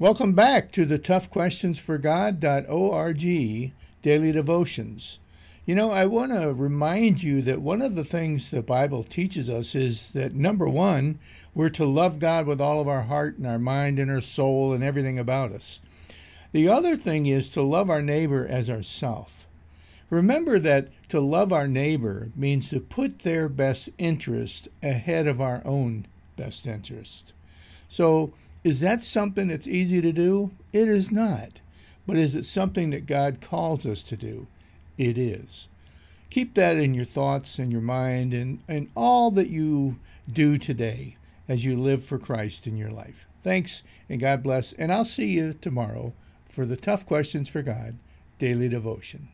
Welcome back to the toughquestionsforgod.org daily devotions. You know, I want to remind you that one of the things the Bible teaches us is that number one, we're to love God with all of our heart and our mind and our soul and everything about us. The other thing is to love our neighbor as ourself. Remember that to love our neighbor means to put their best interest ahead of our own best interest. So, is that something that's easy to do? It is not. But is it something that God calls us to do? It is. Keep that in your thoughts and your mind and, and all that you do today as you live for Christ in your life. Thanks and God bless. And I'll see you tomorrow for the Tough Questions for God Daily Devotion.